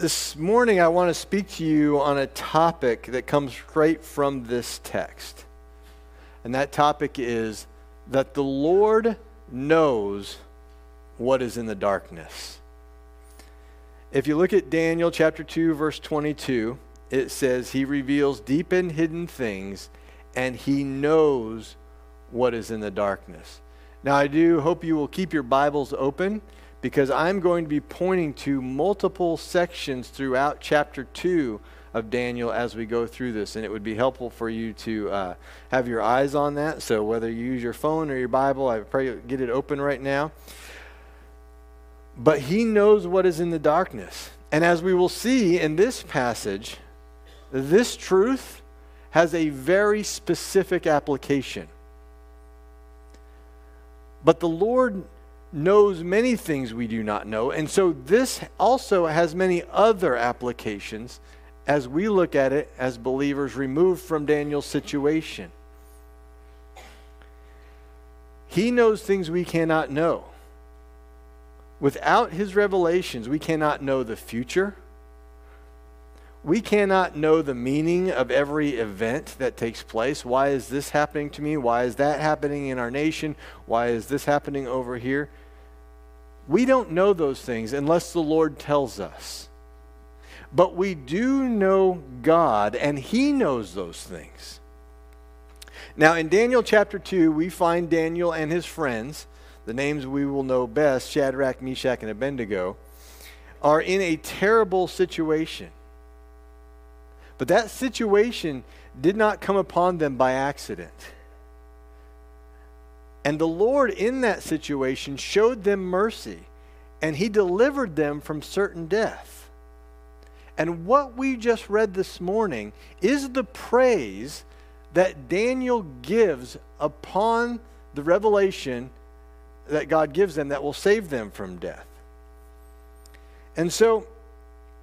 this morning I want to speak to you on a topic that comes straight from this text. And that topic is that the Lord knows what is in the darkness. If you look at Daniel chapter 2, verse 22, it says, He reveals deep and hidden things, and He knows what is in the darkness. Now, I do hope you will keep your Bibles open because I'm going to be pointing to multiple sections throughout chapter 2 of Daniel as we go through this. And it would be helpful for you to uh, have your eyes on that. So whether you use your phone or your Bible, I pray get it open right now. But he knows what is in the darkness. And as we will see in this passage, this truth has a very specific application. But the Lord knows many things we do not know. And so this also has many other applications as we look at it as believers removed from Daniel's situation. He knows things we cannot know. Without his revelations, we cannot know the future. We cannot know the meaning of every event that takes place. Why is this happening to me? Why is that happening in our nation? Why is this happening over here? We don't know those things unless the Lord tells us. But we do know God, and He knows those things. Now, in Daniel chapter 2, we find Daniel and his friends, the names we will know best Shadrach, Meshach, and Abednego, are in a terrible situation. But that situation did not come upon them by accident. And the Lord, in that situation, showed them mercy, and He delivered them from certain death. And what we just read this morning is the praise that Daniel gives upon the revelation that God gives them that will save them from death. And so,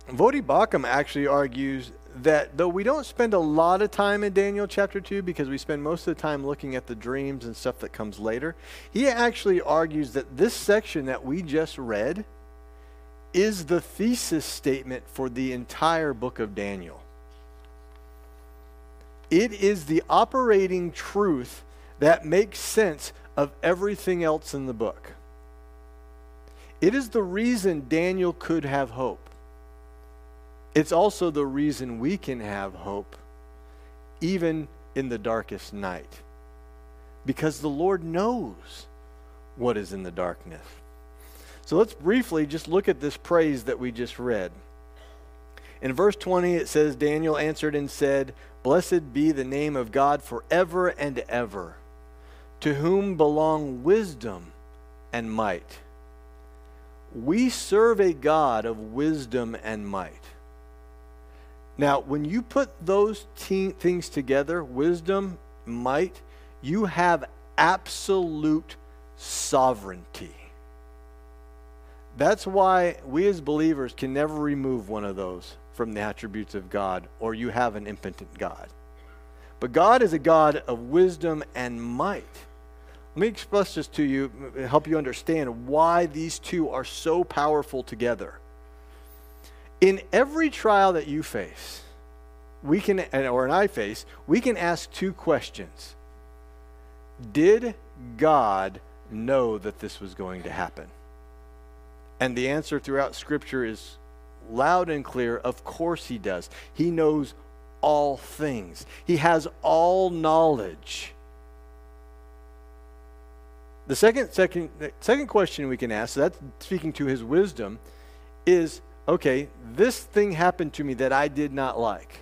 Voddie Baucham actually argues that though we don't spend a lot of time in Daniel chapter 2 because we spend most of the time looking at the dreams and stuff that comes later, he actually argues that this section that we just read is the thesis statement for the entire book of Daniel. It is the operating truth that makes sense of everything else in the book. It is the reason Daniel could have hope. It's also the reason we can have hope, even in the darkest night, because the Lord knows what is in the darkness. So let's briefly just look at this praise that we just read. In verse 20, it says, Daniel answered and said, Blessed be the name of God forever and ever, to whom belong wisdom and might. We serve a God of wisdom and might. Now, when you put those te- things together, wisdom, might, you have absolute sovereignty. That's why we as believers can never remove one of those from the attributes of God, or you have an impotent God. But God is a God of wisdom and might. Let me express this to you, help you understand why these two are so powerful together. In every trial that you face, we can, or an I face, we can ask two questions. Did God know that this was going to happen? And the answer throughout Scripture is loud and clear. Of course, He does. He knows all things, He has all knowledge. The second, second, second question we can ask, so that's speaking to His wisdom, is okay, this thing happened to me that I did not like.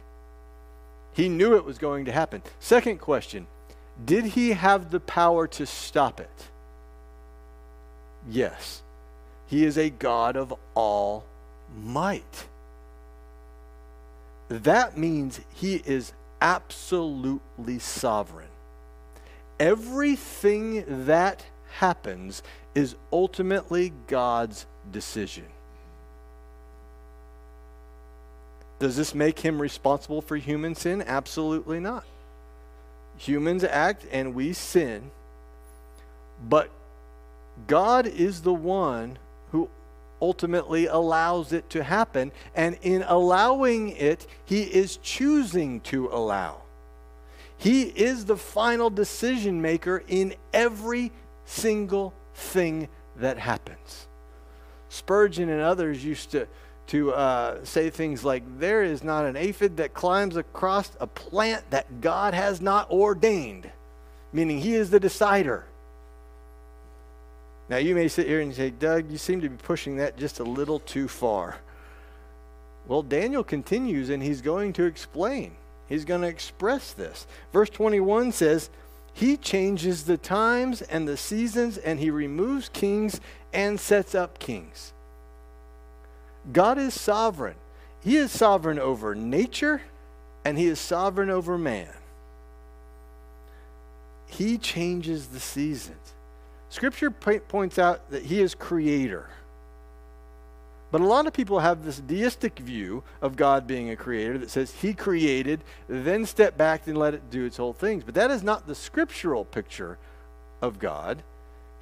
He knew it was going to happen. Second question Did he have the power to stop it? Yes. He is a God of all might. That means he is absolutely sovereign. Everything that happens is ultimately God's decision. Does this make him responsible for human sin? Absolutely not. Humans act and we sin, but God is the one who ultimately allows it to happen. And in allowing it, He is choosing to allow. He is the final decision maker in every single thing that happens. Spurgeon and others used to, to uh, say things like, There is not an aphid that climbs across a plant that God has not ordained, meaning He is the decider. Now, you may sit here and say, Doug, you seem to be pushing that just a little too far. Well, Daniel continues and he's going to explain. He's going to express this. Verse 21 says, He changes the times and the seasons, and He removes kings and sets up kings. God is sovereign. He is sovereign over nature, and He is sovereign over man. He changes the seasons. Scripture points out that he is creator. But a lot of people have this deistic view of God being a creator that says he created, then stepped back and let it do its whole things. But that is not the scriptural picture of God.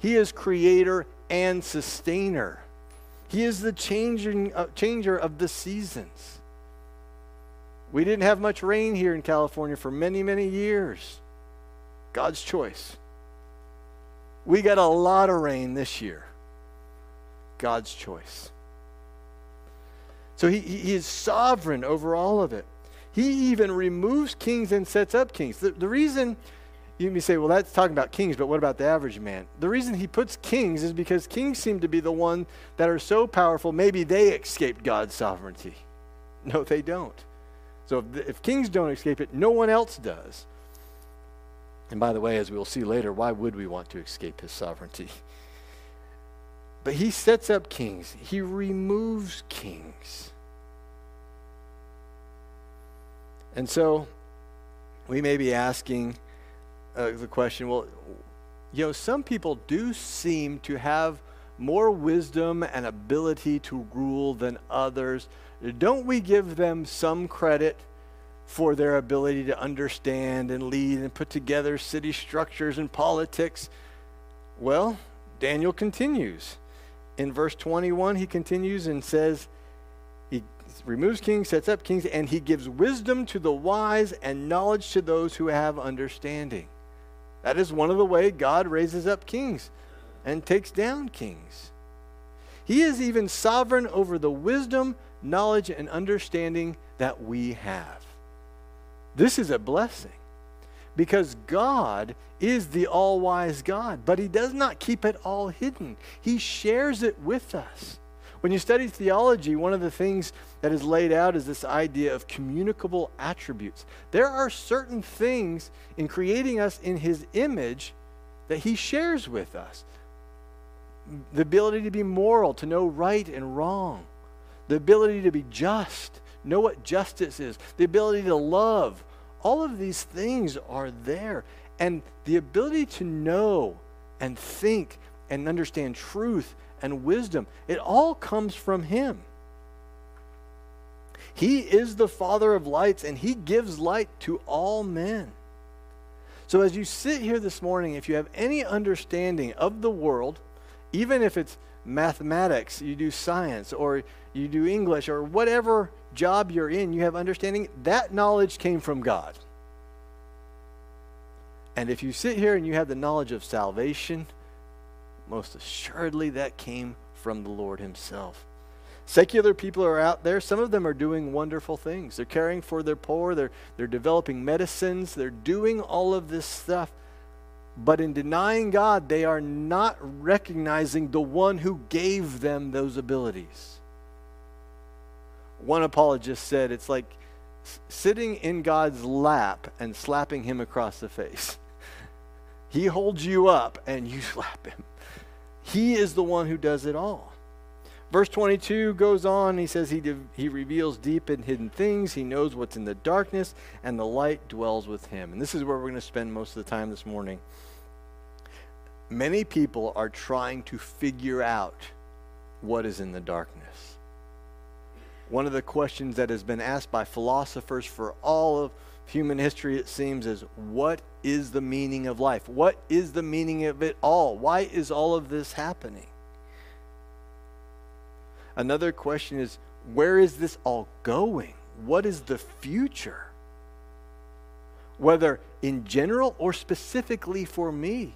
He is creator and sustainer. He is the changing, uh, changer of the seasons. We didn't have much rain here in California for many, many years. God's choice. We got a lot of rain this year. God's choice. So he, he is sovereign over all of it. He even removes kings and sets up kings. The, the reason you may say, well, that's talking about kings, but what about the average man? The reason he puts kings is because kings seem to be the one that are so powerful, maybe they escaped God's sovereignty. No, they don't. So if, if kings don't escape it, no one else does. And by the way, as we will see later, why would we want to escape his sovereignty? But he sets up kings, he removes kings. And so we may be asking uh, the question well, you know, some people do seem to have more wisdom and ability to rule than others. Don't we give them some credit for their ability to understand and lead and put together city structures and politics. Well, Daniel continues. In verse 21, he continues and says, He removes kings, sets up kings, and he gives wisdom to the wise and knowledge to those who have understanding. That is one of the way God raises up kings and takes down kings. He is even sovereign over the wisdom, knowledge, and understanding that we have. This is a blessing because God is the all wise God, but He does not keep it all hidden. He shares it with us. When you study theology, one of the things that is laid out is this idea of communicable attributes. There are certain things in creating us in His image that He shares with us the ability to be moral, to know right and wrong, the ability to be just, know what justice is, the ability to love. All of these things are there. And the ability to know and think and understand truth and wisdom, it all comes from Him. He is the Father of lights, and He gives light to all men. So, as you sit here this morning, if you have any understanding of the world, even if it's mathematics, you do science, or you do English, or whatever job you're in, you have understanding, that knowledge came from God. And if you sit here and you have the knowledge of salvation, most assuredly that came from the Lord Himself. Secular people are out there. Some of them are doing wonderful things. They're caring for their poor, they're, they're developing medicines, they're doing all of this stuff. But in denying God, they are not recognizing the one who gave them those abilities. One apologist said it's like sitting in God's lap and slapping him across the face. He holds you up and you slap him. He is the one who does it all. Verse 22 goes on. He says he, he reveals deep and hidden things. He knows what's in the darkness, and the light dwells with him. And this is where we're going to spend most of the time this morning. Many people are trying to figure out what is in the darkness. One of the questions that has been asked by philosophers for all of human history, it seems, is what is the meaning of life? What is the meaning of it all? Why is all of this happening? Another question is where is this all going? What is the future? Whether in general or specifically for me.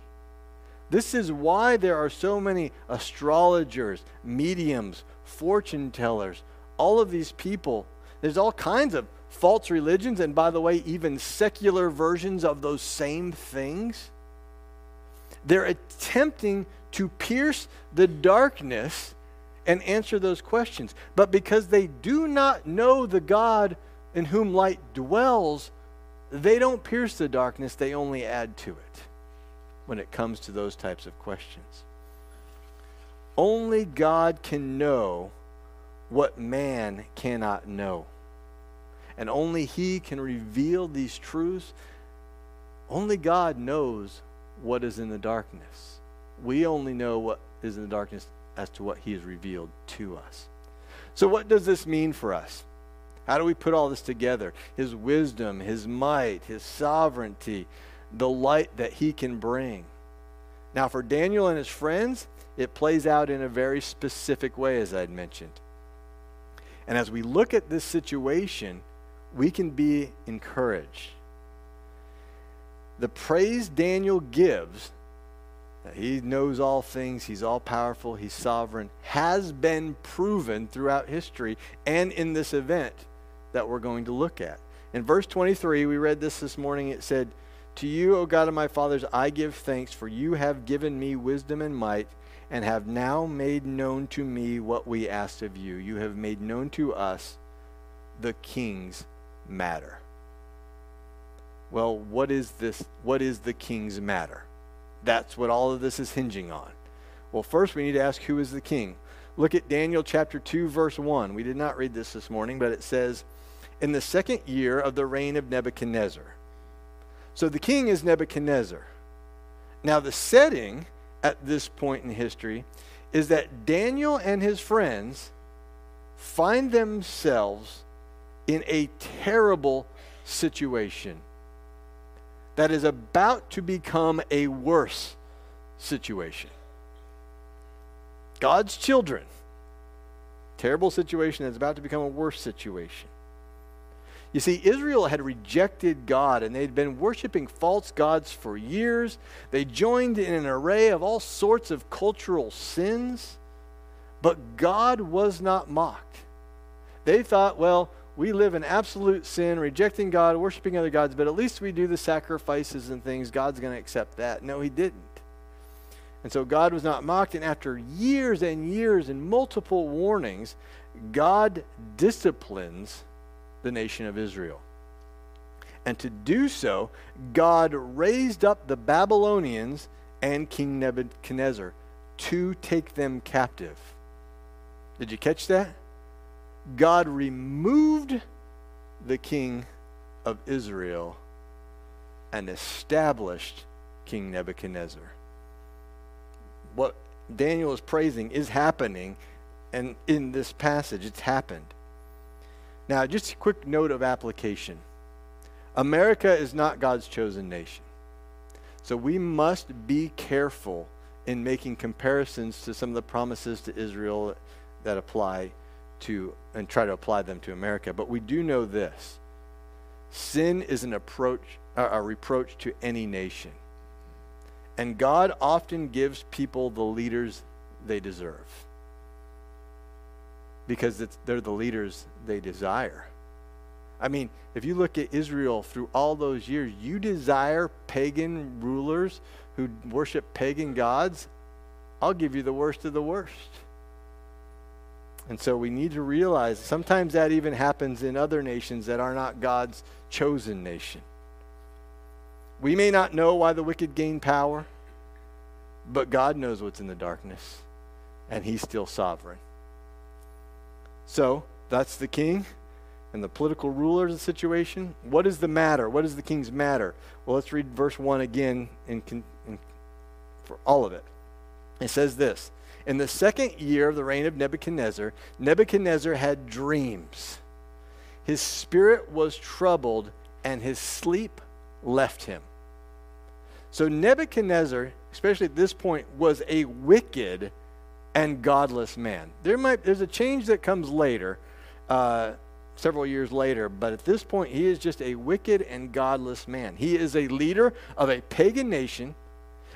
This is why there are so many astrologers, mediums, fortune tellers, all of these people. There's all kinds of false religions, and by the way, even secular versions of those same things. They're attempting to pierce the darkness and answer those questions. But because they do not know the God in whom light dwells, they don't pierce the darkness, they only add to it when it comes to those types of questions. Only God can know what man cannot know. And only He can reveal these truths. Only God knows what is in the darkness. We only know what is in the darkness as to what He has revealed to us. So, what does this mean for us? How do we put all this together? His wisdom, His might, His sovereignty, the light that He can bring. Now, for Daniel and his friends, it plays out in a very specific way, as I'd mentioned. And as we look at this situation, we can be encouraged. The praise Daniel gives, that he knows all things, he's all powerful, he's sovereign, has been proven throughout history and in this event that we're going to look at. In verse 23, we read this this morning, it said, To you, O God of my fathers, I give thanks, for you have given me wisdom and might and have now made known to me what we asked of you. You have made known to us the king's matter. Well, what is this? What is the king's matter? That's what all of this is hinging on. Well, first we need to ask who is the king. Look at Daniel chapter 2, verse 1. We did not read this this morning, but it says, In the second year of the reign of Nebuchadnezzar. So the king is Nebuchadnezzar. Now, the setting at this point in history is that Daniel and his friends find themselves in a terrible situation that is about to become a worse situation. God's children, terrible situation that's about to become a worse situation. You see, Israel had rejected God and they'd been worshiping false gods for years. They joined in an array of all sorts of cultural sins, but God was not mocked. They thought, well, we live in absolute sin, rejecting God, worshiping other gods, but at least we do the sacrifices and things. God's going to accept that. No, He didn't. And so God was not mocked. And after years and years and multiple warnings, God disciplines the nation of Israel. And to do so, God raised up the Babylonians and King Nebuchadnezzar to take them captive. Did you catch that? God removed the king of Israel and established King Nebuchadnezzar. What Daniel is praising is happening, and in this passage, it's happened. Now, just a quick note of application America is not God's chosen nation. So we must be careful in making comparisons to some of the promises to Israel that apply to and try to apply them to America. But we do know this sin is an approach, a reproach to any nation. And God often gives people the leaders they deserve because they're the leaders they desire. I mean, if you look at Israel through all those years, you desire pagan rulers who worship pagan gods, I'll give you the worst of the worst. And so we need to realize sometimes that even happens in other nations that are not God's chosen nation. We may not know why the wicked gain power, but God knows what's in the darkness, and He's still sovereign. So that's the king and the political ruler of the situation. What is the matter? What is the king's matter? Well, let's read verse 1 again in, in, for all of it. It says this In the second year of the reign of Nebuchadnezzar, Nebuchadnezzar had dreams. His spirit was troubled, and his sleep left him. So Nebuchadnezzar, especially at this point, was a wicked and godless man. There might there's a change that comes later, uh, several years later, but at this point he is just a wicked and godless man. He is a leader of a pagan nation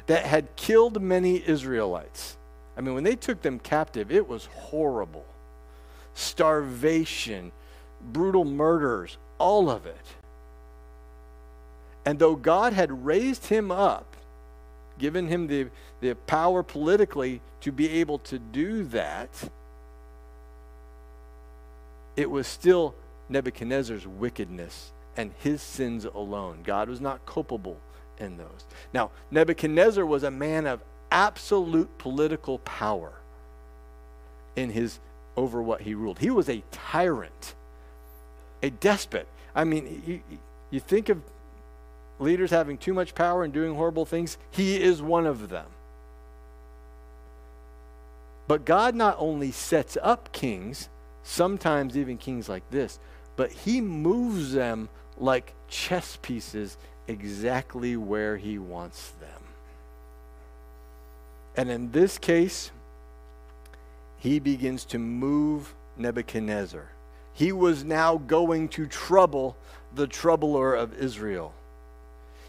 that had killed many Israelites. I mean, when they took them captive, it was horrible. Starvation, brutal murders, all of it. And though God had raised him up, given him the, the power politically to be able to do that, it was still Nebuchadnezzar's wickedness and his sins alone. God was not culpable in those. Now, Nebuchadnezzar was a man of absolute political power in his over what he ruled. He was a tyrant, a despot. I mean, you, you think of leaders having too much power and doing horrible things, he is one of them. But God not only sets up kings, sometimes even kings like this, but he moves them like chess pieces exactly where he wants them. And in this case, he begins to move Nebuchadnezzar. He was now going to trouble the troubler of Israel.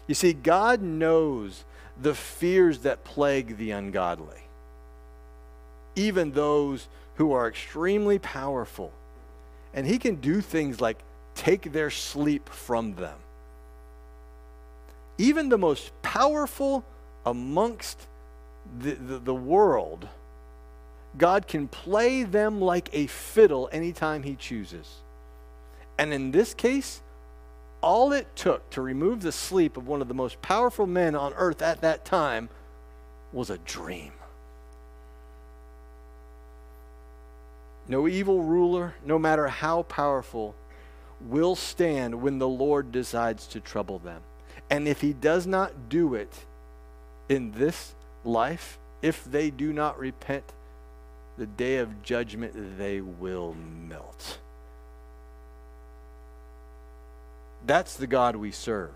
You see, God knows the fears that plague the ungodly, even those who are extremely powerful. And He can do things like take their sleep from them. Even the most powerful amongst the, the, the world, God can play them like a fiddle anytime He chooses. And in this case, all it took to remove the sleep of one of the most powerful men on earth at that time was a dream. No evil ruler, no matter how powerful, will stand when the Lord decides to trouble them. And if he does not do it in this life, if they do not repent, the day of judgment they will melt. That's the God we serve.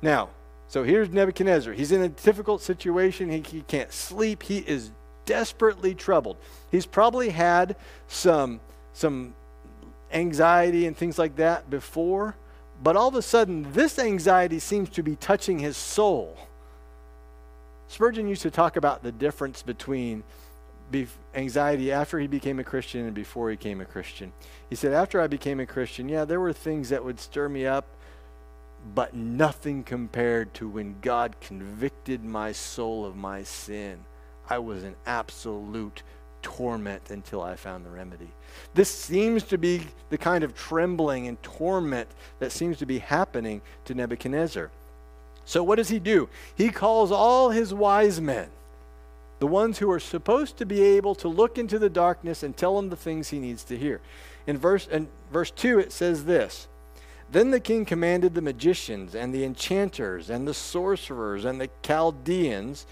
Now, so here's Nebuchadnezzar. He's in a difficult situation. He, he can't sleep. He is desperately troubled. He's probably had some, some anxiety and things like that before, but all of a sudden, this anxiety seems to be touching his soul. Spurgeon used to talk about the difference between anxiety after he became a Christian and before he became a Christian. He said, After I became a Christian, yeah, there were things that would stir me up, but nothing compared to when God convicted my soul of my sin. I was an absolute torment until I found the remedy. This seems to be the kind of trembling and torment that seems to be happening to Nebuchadnezzar. So, what does he do? He calls all his wise men the ones who are supposed to be able to look into the darkness and tell him the things he needs to hear. In verse, in verse 2, it says this Then the king commanded the magicians and the enchanters and the sorcerers and the Chaldeans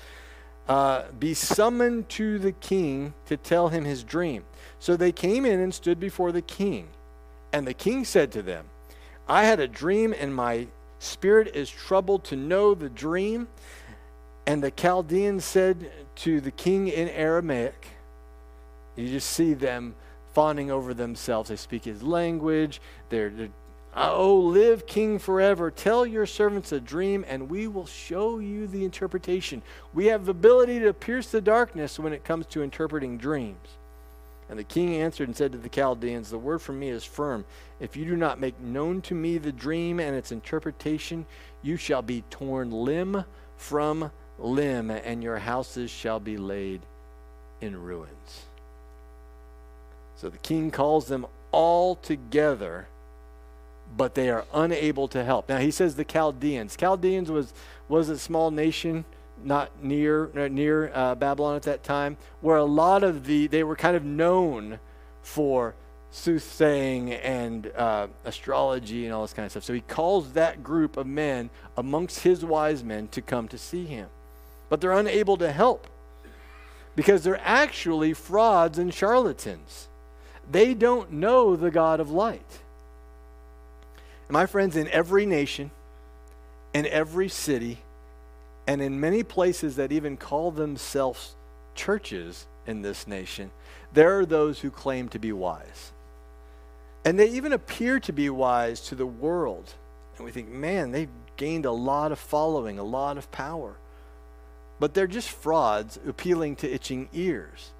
uh, be summoned to the king to tell him his dream. So they came in and stood before the king. And the king said to them, I had a dream, and my spirit is troubled to know the dream. And the Chaldeans said to the king in Aramaic, you just see them fawning over themselves. They speak his language. They're, they're, oh, live king forever. Tell your servants a dream, and we will show you the interpretation. We have the ability to pierce the darkness when it comes to interpreting dreams. And the king answered and said to the Chaldeans, The word from me is firm. If you do not make known to me the dream and its interpretation, you shall be torn limb from limb, and your houses shall be laid in ruins. So the king calls them all together, but they are unable to help. Now he says the Chaldeans. Chaldeans was was a small nation not near near uh, Babylon at that time, where a lot of the they were kind of known for soothsaying and uh, astrology and all this kind of stuff. So he calls that group of men amongst his wise men to come to see him but they're unable to help because they're actually frauds and charlatans. They don't know the God of light. My friends, in every nation, in every city, And in many places that even call themselves churches in this nation, there are those who claim to be wise. And they even appear to be wise to the world. And we think, man, they've gained a lot of following, a lot of power. But they're just frauds appealing to itching ears.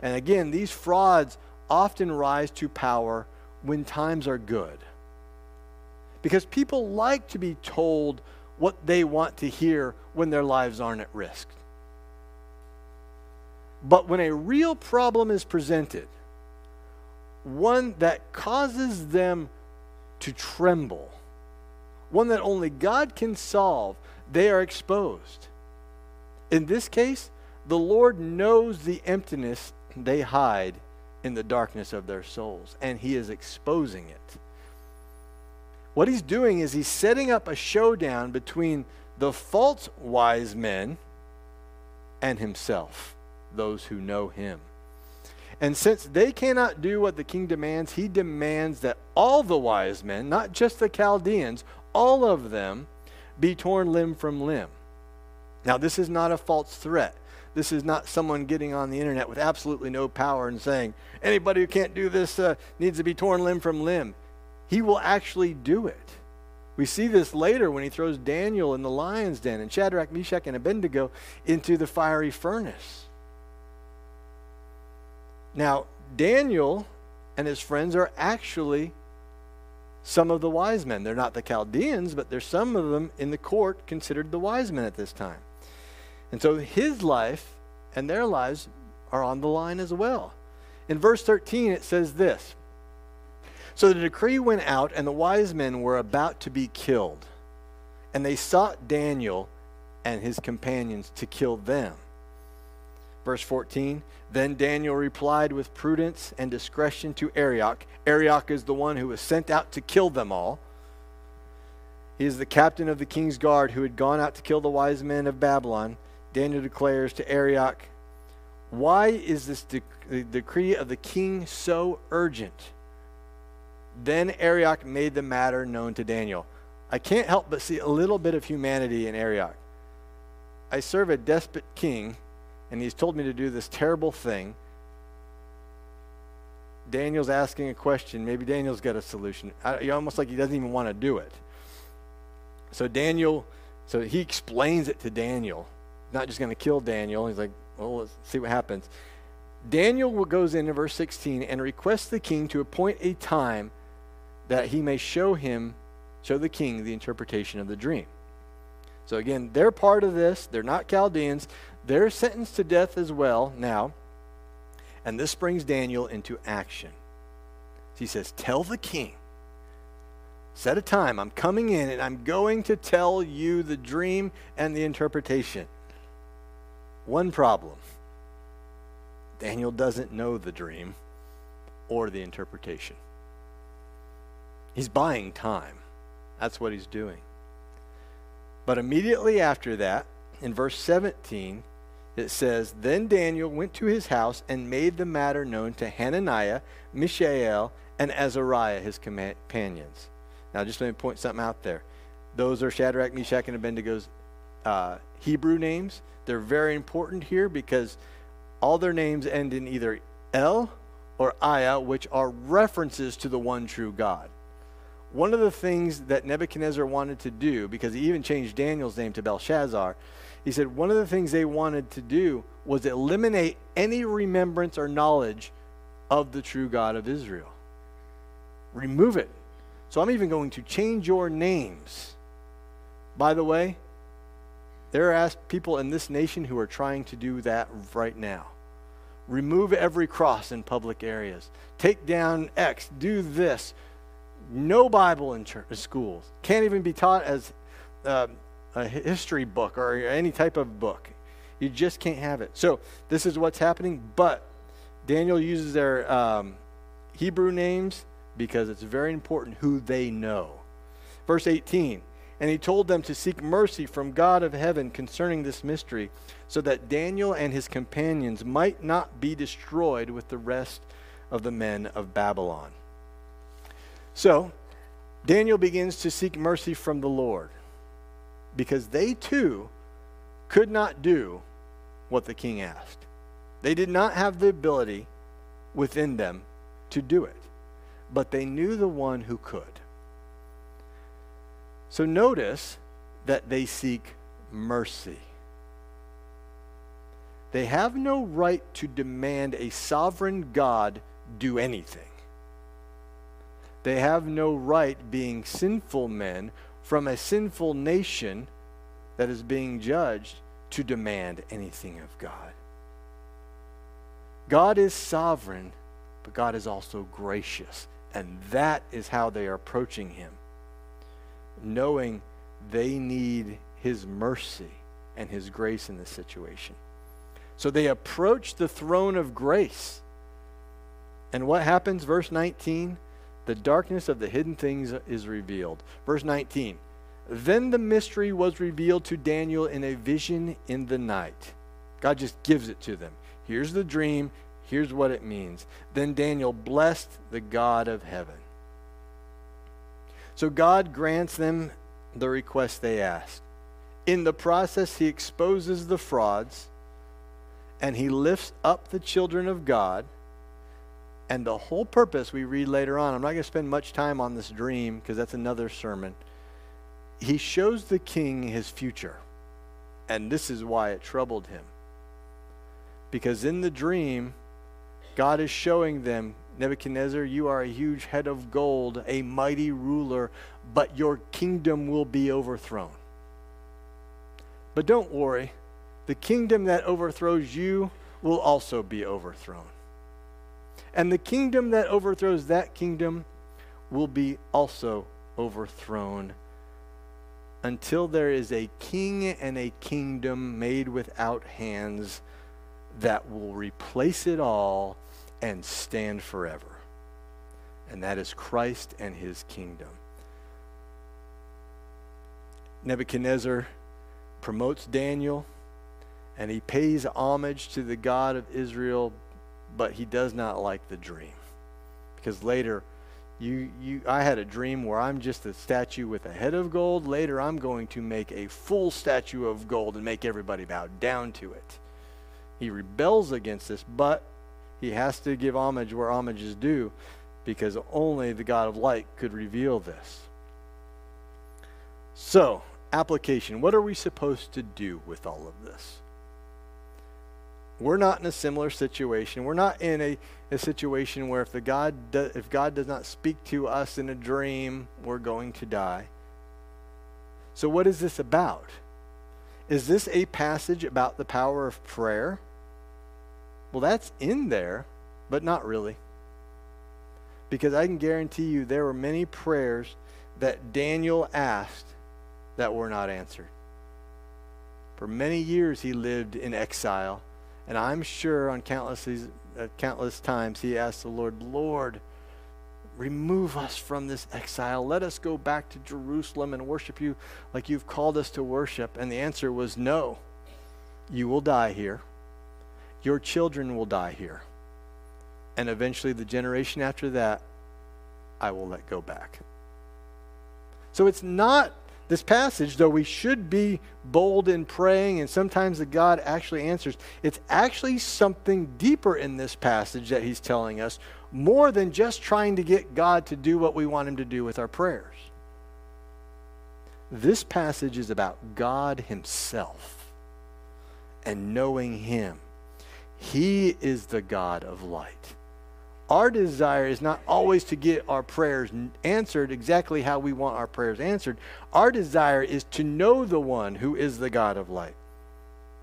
And again, these frauds often rise to power when times are good. Because people like to be told what they want to hear when their lives aren't at risk. But when a real problem is presented, one that causes them to tremble, one that only God can solve, they are exposed. In this case, the Lord knows the emptiness they hide in the darkness of their souls, and He is exposing it. What He's doing is He's setting up a showdown between the false wise men and Himself, those who know Him. And since they cannot do what the king demands, he demands that all the wise men, not just the Chaldeans, all of them, be torn limb from limb. Now, this is not a false threat. This is not someone getting on the internet with absolutely no power and saying, anybody who can't do this uh, needs to be torn limb from limb. He will actually do it. We see this later when he throws Daniel in the lion's den and Shadrach, Meshach, and Abednego into the fiery furnace. Now, Daniel and his friends are actually some of the wise men. They're not the Chaldeans, but there's some of them in the court considered the wise men at this time. And so his life and their lives are on the line as well. In verse 13, it says this So the decree went out, and the wise men were about to be killed. And they sought Daniel and his companions to kill them. Verse 14 Then Daniel replied with prudence and discretion to Arioch. Arioch is the one who was sent out to kill them all. He is the captain of the king's guard who had gone out to kill the wise men of Babylon. Daniel declares to Arioch, Why is this de- decree of the king so urgent? Then Arioch made the matter known to Daniel. I can't help but see a little bit of humanity in Arioch. I serve a despot king and he's told me to do this terrible thing. Daniel's asking a question. Maybe Daniel's got a solution. I, almost like he doesn't even want to do it. So Daniel, so he explains it to Daniel. Not just going to kill Daniel. He's like, well, let's see what happens. Daniel goes in in verse 16 and requests the king to appoint a time that he may show him, show the king the interpretation of the dream. So again, they're part of this. They're not Chaldeans. They're sentenced to death as well now. And this brings Daniel into action. He says, Tell the king, set a time. I'm coming in and I'm going to tell you the dream and the interpretation. One problem Daniel doesn't know the dream or the interpretation. He's buying time. That's what he's doing. But immediately after that, in verse 17, it says, Then Daniel went to his house and made the matter known to Hananiah, Mishael, and Azariah, his companions. Now, just let me point something out there. Those are Shadrach, Meshach, and Abednego's uh, Hebrew names. They're very important here because all their names end in either El or Aya, which are references to the one true God. One of the things that Nebuchadnezzar wanted to do, because he even changed Daniel's name to Belshazzar, he said one of the things they wanted to do was eliminate any remembrance or knowledge of the true God of Israel. Remove it. So I'm even going to change your names. By the way, there are people in this nation who are trying to do that right now. Remove every cross in public areas. Take down X. Do this. No Bible in church, schools. Can't even be taught as uh, a history book or any type of book. You just can't have it. So this is what's happening. But Daniel uses their um, Hebrew names because it's very important who they know. Verse 18 And he told them to seek mercy from God of heaven concerning this mystery, so that Daniel and his companions might not be destroyed with the rest of the men of Babylon. So Daniel begins to seek mercy from the Lord because they too could not do what the king asked. They did not have the ability within them to do it, but they knew the one who could. So notice that they seek mercy. They have no right to demand a sovereign God do anything. They have no right, being sinful men from a sinful nation that is being judged, to demand anything of God. God is sovereign, but God is also gracious. And that is how they are approaching Him, knowing they need His mercy and His grace in this situation. So they approach the throne of grace. And what happens? Verse 19 the darkness of the hidden things is revealed. Verse 19 Then the mystery was revealed to Daniel in a vision in the night. God just gives it to them. Here's the dream. Here's what it means. Then Daniel blessed the God of heaven. So God grants them the request they asked. In the process, he exposes the frauds and he lifts up the children of God and the whole purpose we read later on, I'm not going to spend much time on this dream because that's another sermon. He shows the king his future. And this is why it troubled him. Because in the dream, God is showing them Nebuchadnezzar, you are a huge head of gold, a mighty ruler, but your kingdom will be overthrown. But don't worry, the kingdom that overthrows you will also be overthrown. And the kingdom that overthrows that kingdom will be also overthrown until there is a king and a kingdom made without hands that will replace it all and stand forever. And that is Christ and his kingdom. Nebuchadnezzar promotes Daniel and he pays homage to the God of Israel but he does not like the dream. Because later, you, you, I had a dream where I'm just a statue with a head of gold. Later, I'm going to make a full statue of gold and make everybody bow down to it. He rebels against this, but he has to give homage where homage is due because only the God of light could reveal this. So, application. What are we supposed to do with all of this? We're not in a similar situation. We're not in a, a situation where if, the God do, if God does not speak to us in a dream, we're going to die. So, what is this about? Is this a passage about the power of prayer? Well, that's in there, but not really. Because I can guarantee you there were many prayers that Daniel asked that were not answered. For many years he lived in exile and I'm sure on countless, uh, countless times he asked the Lord, Lord, remove us from this exile. Let us go back to Jerusalem and worship you like you've called us to worship. And the answer was no. You will die here. Your children will die here. And eventually, the generation after that, I will let go back. So it's not this passage, though we should be bold in praying, and sometimes the God actually answers, it's actually something deeper in this passage that he's telling us, more than just trying to get God to do what we want him to do with our prayers. This passage is about God himself and knowing him. He is the God of light. Our desire is not always to get our prayers answered exactly how we want our prayers answered. Our desire is to know the one who is the God of light,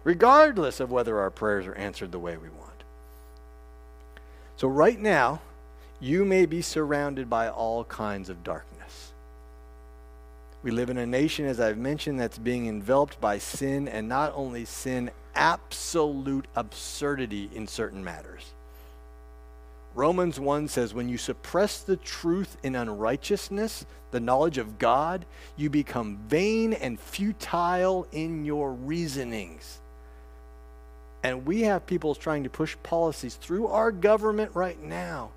regardless of whether our prayers are answered the way we want. So, right now, you may be surrounded by all kinds of darkness. We live in a nation, as I've mentioned, that's being enveloped by sin, and not only sin, absolute absurdity in certain matters. Romans 1 says, When you suppress the truth in unrighteousness, the knowledge of God, you become vain and futile in your reasonings. And we have people trying to push policies through our government right now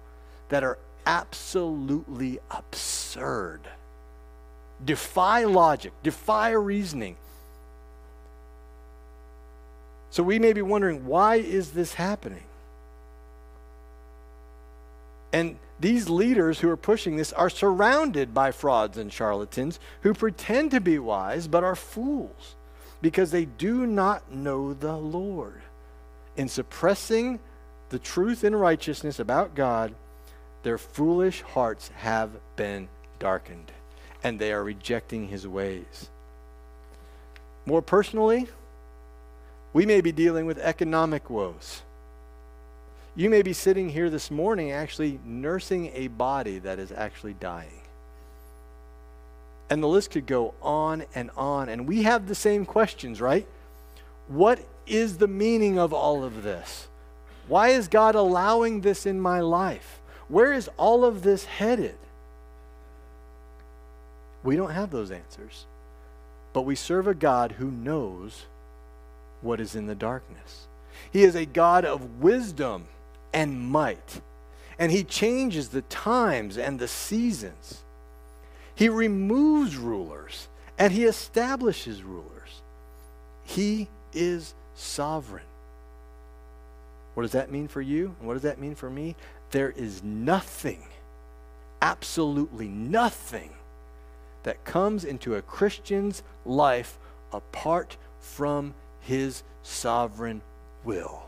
that are absolutely absurd, defy logic, defy reasoning. So we may be wondering, why is this happening? And these leaders who are pushing this are surrounded by frauds and charlatans who pretend to be wise but are fools because they do not know the Lord. In suppressing the truth and righteousness about God, their foolish hearts have been darkened, and they are rejecting his ways. More personally, we may be dealing with economic woes. You may be sitting here this morning actually nursing a body that is actually dying. And the list could go on and on. And we have the same questions, right? What is the meaning of all of this? Why is God allowing this in my life? Where is all of this headed? We don't have those answers. But we serve a God who knows what is in the darkness. He is a God of wisdom and might. And he changes the times and the seasons. He removes rulers and he establishes rulers. He is sovereign. What does that mean for you? And what does that mean for me? There is nothing, absolutely nothing, that comes into a Christian's life apart from his sovereign will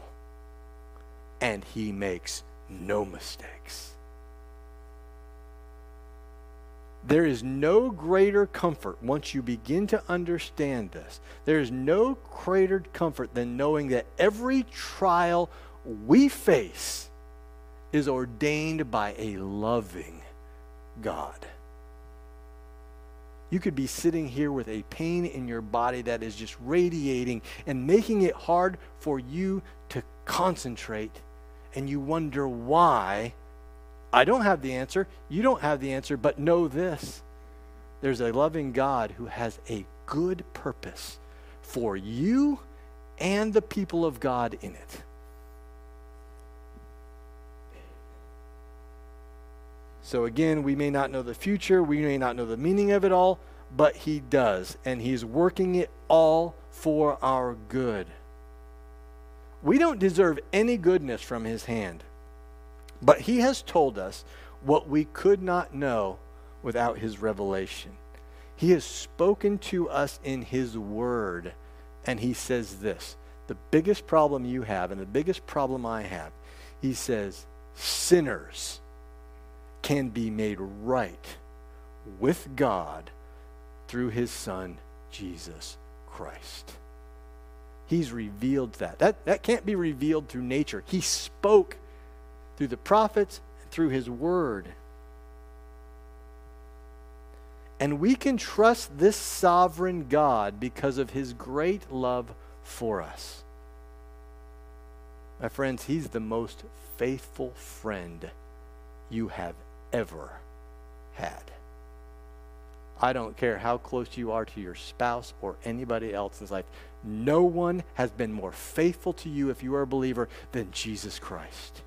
and he makes no mistakes. There is no greater comfort once you begin to understand this. There is no greater comfort than knowing that every trial we face is ordained by a loving God. You could be sitting here with a pain in your body that is just radiating and making it hard for you to concentrate and you wonder why. I don't have the answer. You don't have the answer, but know this there's a loving God who has a good purpose for you and the people of God in it. So, again, we may not know the future, we may not know the meaning of it all, but He does, and He's working it all for our good. We don't deserve any goodness from his hand. But he has told us what we could not know without his revelation. He has spoken to us in his word. And he says this the biggest problem you have, and the biggest problem I have, he says, sinners can be made right with God through his Son, Jesus Christ. He's revealed that. That, that can't be revealed through nature. He spoke through the prophets and through his word. And we can trust this sovereign God because of his great love for us. My friends, he's the most faithful friend you have ever had. I don't care how close you are to your spouse or anybody else in life. No one has been more faithful to you if you are a believer than Jesus Christ.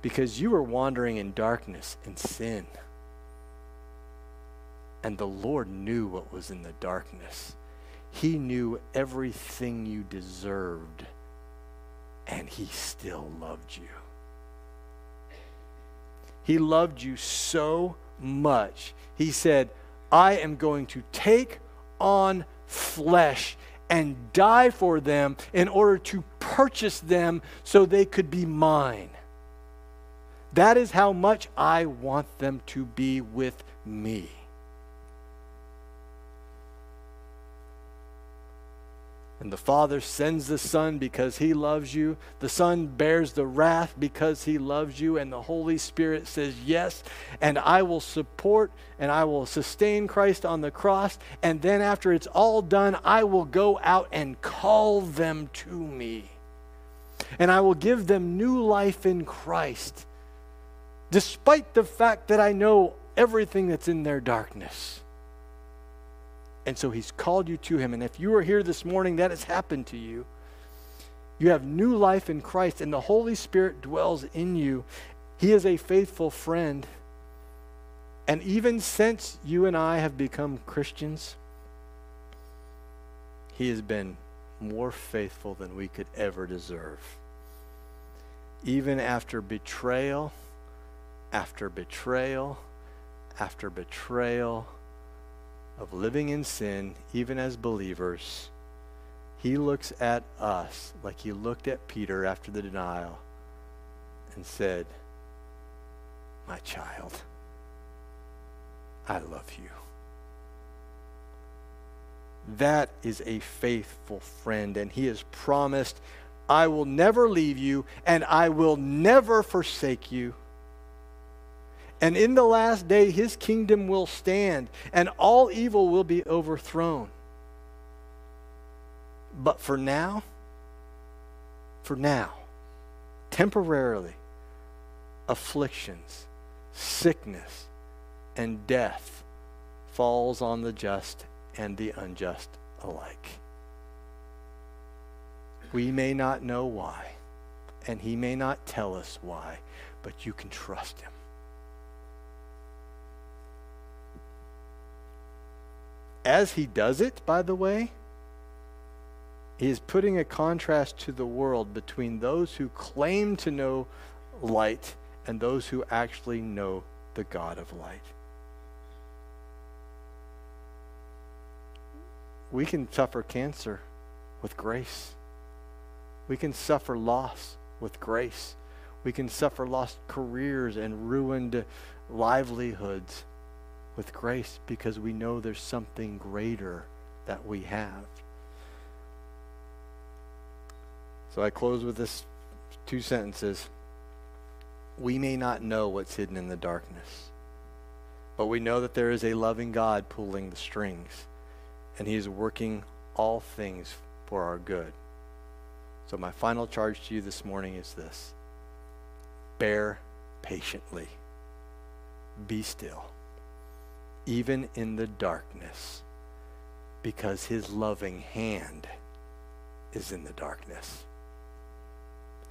Because you were wandering in darkness and sin. And the Lord knew what was in the darkness. He knew everything you deserved. And He still loved you. He loved you so much. He said, I am going to take on flesh and die for them in order to purchase them so they could be mine. That is how much I want them to be with me. And the Father sends the Son because He loves you. The Son bears the wrath because He loves you. And the Holy Spirit says, Yes, and I will support and I will sustain Christ on the cross. And then after it's all done, I will go out and call them to me. And I will give them new life in Christ, despite the fact that I know everything that's in their darkness. And so he's called you to him. And if you are here this morning, that has happened to you. You have new life in Christ, and the Holy Spirit dwells in you. He is a faithful friend. And even since you and I have become Christians, He has been more faithful than we could ever deserve. Even after betrayal, after betrayal, after betrayal of living in sin, even as believers, he looks at us like he looked at Peter after the denial and said, My child, I love you. That is a faithful friend, and he has promised, I will never leave you, and I will never forsake you. And in the last day, his kingdom will stand, and all evil will be overthrown. But for now, for now, temporarily, afflictions, sickness, and death falls on the just and the unjust alike. We may not know why, and he may not tell us why, but you can trust him. As he does it, by the way, he is putting a contrast to the world between those who claim to know light and those who actually know the God of light. We can suffer cancer with grace. We can suffer loss with grace. We can suffer lost careers and ruined livelihoods with grace because we know there's something greater that we have. So I close with this two sentences. We may not know what's hidden in the darkness, but we know that there is a loving God pulling the strings, and He is working all things for our good. So, my final charge to you this morning is this bear patiently, be still, even in the darkness, because His loving hand is in the darkness.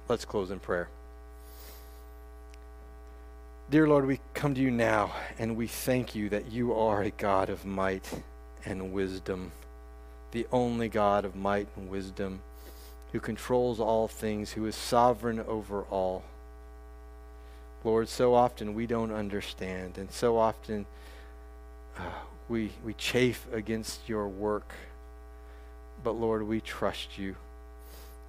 Let's close in prayer. Dear Lord, we come to you now and we thank you that you are a God of might and wisdom, the only God of might and wisdom, who controls all things, who is sovereign over all. Lord, so often we don't understand, and so often we, we chafe against your work. But Lord, we trust you.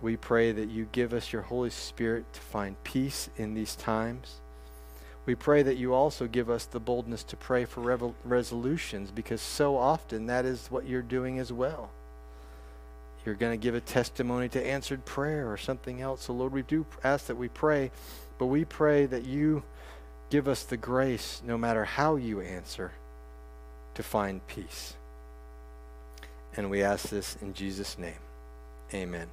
We pray that you give us your Holy Spirit to find peace in these times. We pray that you also give us the boldness to pray for resolutions because so often that is what you're doing as well. You're going to give a testimony to answered prayer or something else. So, Lord, we do ask that we pray, but we pray that you give us the grace, no matter how you answer, to find peace. And we ask this in Jesus' name. Amen.